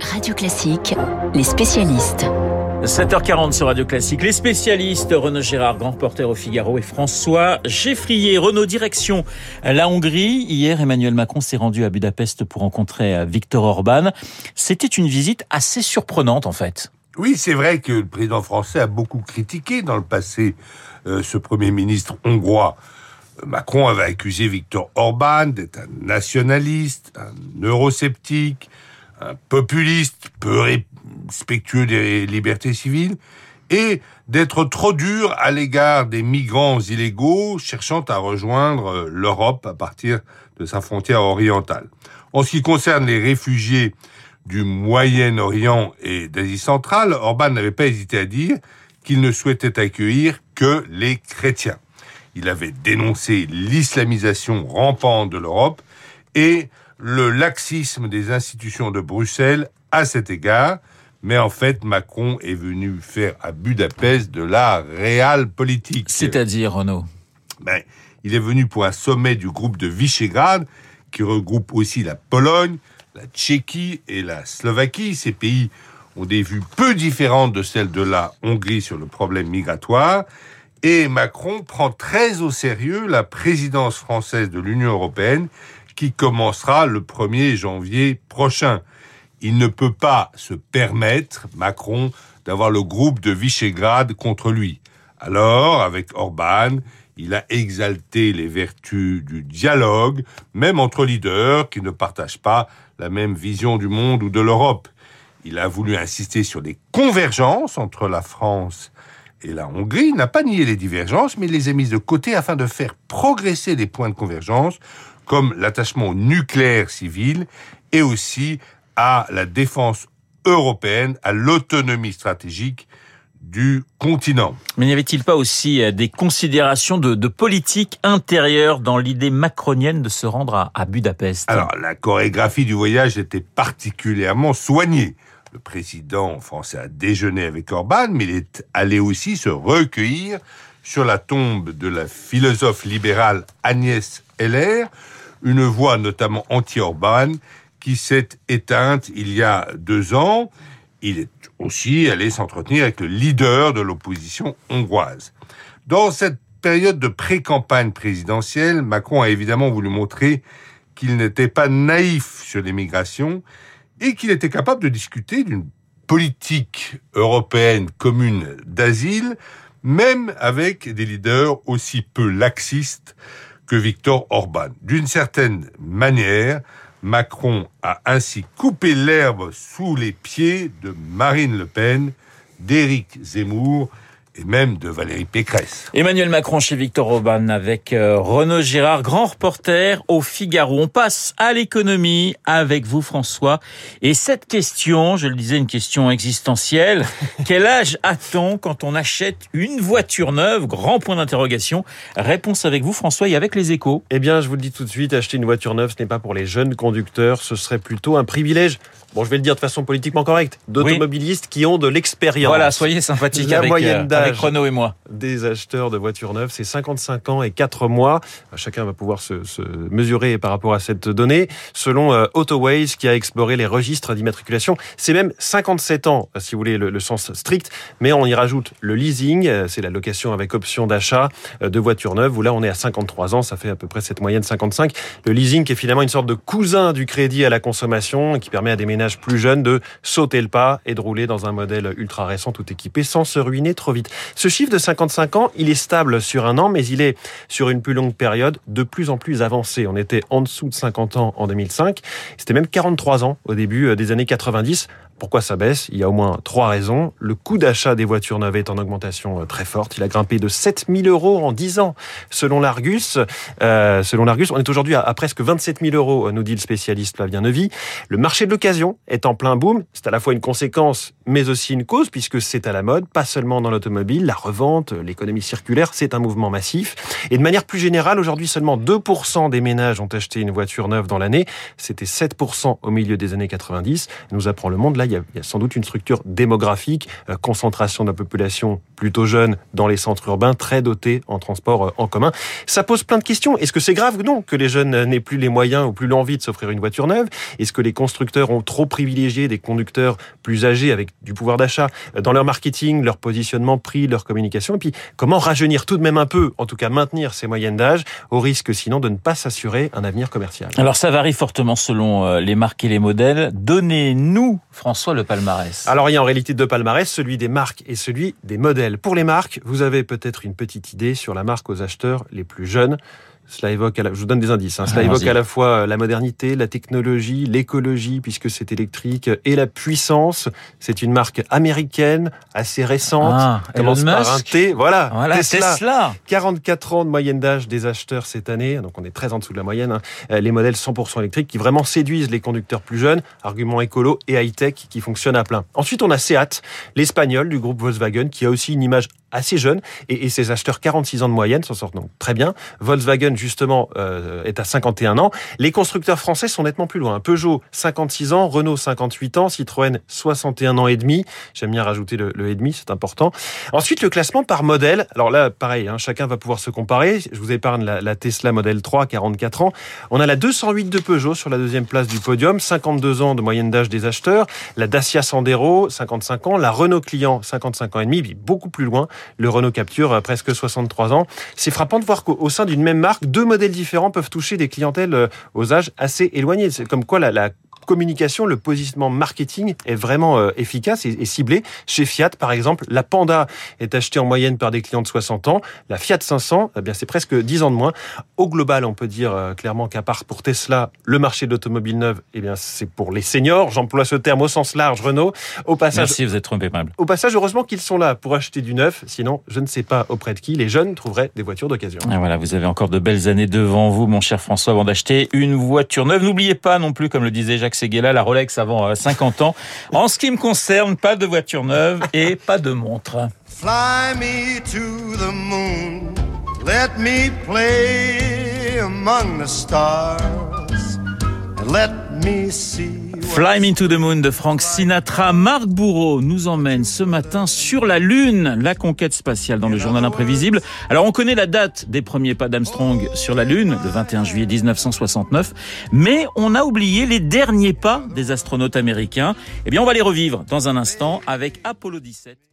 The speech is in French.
Radio Classique, les spécialistes. 7h40 sur Radio Classique. Les spécialistes, Renaud Gérard, grand reporter au Figaro, et François Geffrier. Renaud, direction la Hongrie. Hier, Emmanuel Macron s'est rendu à Budapest pour rencontrer Viktor Orban. C'était une visite assez surprenante, en fait. Oui, c'est vrai que le président français a beaucoup critiqué dans le passé euh, ce Premier ministre hongrois. Macron avait accusé Viktor Orban d'être un nationaliste, un eurosceptique, populiste peu respectueux des libertés civiles et d'être trop dur à l'égard des migrants illégaux cherchant à rejoindre l'Europe à partir de sa frontière orientale. En ce qui concerne les réfugiés du Moyen-Orient et d'Asie centrale, Orban n'avait pas hésité à dire qu'il ne souhaitait accueillir que les chrétiens. Il avait dénoncé l'islamisation rampante de l'Europe et le laxisme des institutions de Bruxelles à cet égard. Mais en fait, Macron est venu faire à Budapest de la réelle politique. C'est-à-dire, Renaud ben, Il est venu pour un sommet du groupe de Visegrad, qui regroupe aussi la Pologne, la Tchéquie et la Slovaquie. Ces pays ont des vues peu différentes de celles de la Hongrie sur le problème migratoire. Et Macron prend très au sérieux la présidence française de l'Union européenne qui commencera le 1er janvier prochain. Il ne peut pas se permettre, Macron, d'avoir le groupe de Visegrad contre lui. Alors, avec Orban, il a exalté les vertus du dialogue, même entre leaders qui ne partagent pas la même vision du monde ou de l'Europe. Il a voulu insister sur les convergences entre la France et la Hongrie, n'a pas nié les divergences, mais les a mises de côté afin de faire progresser les points de convergence comme l'attachement au nucléaire civil et aussi à la défense européenne, à l'autonomie stratégique du continent. Mais n'y avait-il pas aussi euh, des considérations de, politique intérieure dans l'idée macronienne de se rendre à, à Budapest? Alors, la chorégraphie du voyage était particulièrement soignée. Le président français a déjeuné avec Orban, mais il est allé aussi se recueillir sur la tombe de la philosophe libérale Agnès Heller, une voix notamment anti-Orban qui s'est éteinte il y a deux ans. Il est aussi allé s'entretenir avec le leader de l'opposition hongroise. Dans cette période de pré-campagne présidentielle, Macron a évidemment voulu montrer qu'il n'était pas naïf sur l'immigration et qu'il était capable de discuter d'une politique européenne commune d'asile, même avec des leaders aussi peu laxistes que Viktor Orban. D'une certaine manière, Macron a ainsi coupé l'herbe sous les pieds de Marine Le Pen, d'Éric Zemmour et même de Valérie Pécresse. Emmanuel Macron chez Victor Orban avec euh, Renaud Girard, grand reporter au Figaro. On passe à l'économie avec vous François. Et cette question, je le disais, une question existentielle. Quel âge a-t-on quand on achète une voiture neuve? Grand point d'interrogation. Réponse avec vous François et avec les échos. Eh bien, je vous le dis tout de suite, acheter une voiture neuve, ce n'est pas pour les jeunes conducteurs, ce serait plutôt un privilège bon, je vais le dire de façon politiquement correcte, d'automobilistes qui ont de l'expérience. Voilà, soyez sympathiques avec, moyenne euh, avec Renault et moi. Des acheteurs de voitures neuves, c'est 55 ans et 4 mois. Chacun va pouvoir se, se mesurer par rapport à cette donnée. Selon euh, Autoways, qui a exploré les registres d'immatriculation, c'est même 57 ans, si vous voulez le, le, sens strict, mais on y rajoute le leasing, euh, c'est la location avec option d'achat euh, de voitures neuves, où là on est à 53 ans, ça fait à peu près cette moyenne 55. Le leasing qui est finalement une sorte de cousin du crédit à la consommation, qui permet à des ménages plus jeunes de sauter le pas et de rouler dans un modèle ultra récent tout équipé sans se ruiner trop vite. Ce chiffre de 55 ans, il est stable sur un an, mais il est sur une plus longue période de plus en plus avancé. On était en dessous de 50 ans en 2005. C'était même 43 ans au début euh, des années 90. Pourquoi ça baisse? Il y a au moins trois raisons. Le coût d'achat des voitures neuves est en augmentation euh, très forte. Il a grimpé de 7000 euros en 10 ans, selon l'Argus. Euh, selon l'Argus, on est aujourd'hui à, presque 27 000 euros, nous dit le spécialiste Flavien Neuvy. Le marché de l'occasion est en plein boom. C'est à la fois une conséquence, mais aussi une cause, puisque c'est à la mode, pas seulement dans l'automobile, la revente, l'économie circulaire, c'est un mouvement massif. Et de manière plus générale, aujourd'hui, seulement 2% des ménages ont acheté une voiture neuve dans l'année. C'était 7% au milieu des années 90. Nous apprend le monde. Là, il y a, sans doute une structure démographique, euh, concentration de la population plutôt jeune dans les centres urbains, très dotés en transport euh, en commun. Ça pose plein de questions. Est-ce que c'est grave ou non que les jeunes n'aient plus les moyens ou plus l'envie de s'offrir une voiture neuve? Est-ce que les constructeurs ont trop privilégié des conducteurs plus âgés avec du pouvoir d'achat euh, dans leur marketing, leur positionnement prix, leur communication Et puis, comment rajeunir tout de même un peu, en tout cas maintenir ces moyennes d'âge, au risque sinon de ne pas s'assurer un avenir commercial? Alors ça varie fortement selon euh, les marques et les modèles. Donnez-nous, François, le palmarès. Alors il y a en réalité deux palmarès, celui des marques et celui des modèles. Pour les marques, vous avez peut-être une petite idée sur la marque aux acheteurs les plus jeunes. Cela évoque, à la, je vous donne des indices, hein. cela évoque à la fois euh, la modernité, la technologie, l'écologie, puisque c'est électrique, et la puissance. C'est une marque américaine, assez récente, ah, commence par un T. Voilà, voilà Tesla. Tesla. 44 ans de moyenne d'âge des acheteurs cette année, donc on est très en dessous de la moyenne. Hein. Euh, les modèles 100% électriques qui vraiment séduisent les conducteurs plus jeunes, argument écolo et high-tech qui fonctionnent à plein. Ensuite, on a Seat, l'espagnol du groupe Volkswagen, qui a aussi une image assez jeune, et, et ses acheteurs 46 ans de moyenne s'en sortent donc très bien. Volkswagen justement euh, est à 51 ans. Les constructeurs français sont nettement plus loin. Peugeot 56 ans, Renault 58 ans, Citroën 61 ans et demi. J'aime bien rajouter le, le et demi, c'est important. Ensuite le classement par modèle. Alors là pareil, hein, chacun va pouvoir se comparer. Je vous épargne la, la, Tesla Model 3, 44 ans. On a la 208 de Peugeot sur la deuxième place du podium, 52 ans de moyenne d'âge des acheteurs. La Dacia Sandero 55 ans, la Renault Client 55 ans et demi, beaucoup plus loin. Le Renault Capture euh, presque 63 ans. C'est frappant de voir qu'au sein d'une même marque, deux modèles différents peuvent toucher des clientèles euh, aux âges assez éloignés. C'est comme quoi la, communication, le positionnement marketing est vraiment euh, efficace et, ciblé. Chez Fiat, par exemple, la Panda est achetée en moyenne par des clients de 60 ans. La Fiat 500, eh bien, c'est presque 10 ans de moins. Au global, on peut dire euh, clairement qu'à part pour Tesla, le marché de l'automobile neuve, eh bien, c'est pour les seniors. J'emploie ce terme au sens large, Renault. Au passage, Merci, vous êtes trop. Au passage, heureusement qu'ils sont là pour acheter du neuf. Sinon, je ne sais pas auprès de qui les jeunes trouveraient des voitures d'occasion. Ah, voilà, vous avez encore de belles années devant vous, mon cher François, avant d'acheter une voiture neuve. N'oubliez pas non plus, comme le disait Jacques Seguela, la Rolex avant 50 ans. En ce qui me concerne, pas de voiture neuve et pas de montre. Fly me to the moon, let me play among the stars, and let me see. Fly Me to the Moon de Frank Sinatra. Marc Bourreau nous emmène ce matin sur la Lune, la conquête spatiale dans le journal imprévisible. Alors on connaît la date des premiers pas d'Armstrong sur la Lune, le 21 juillet 1969, mais on a oublié les derniers pas des astronautes américains. Eh bien on va les revivre dans un instant avec Apollo 17.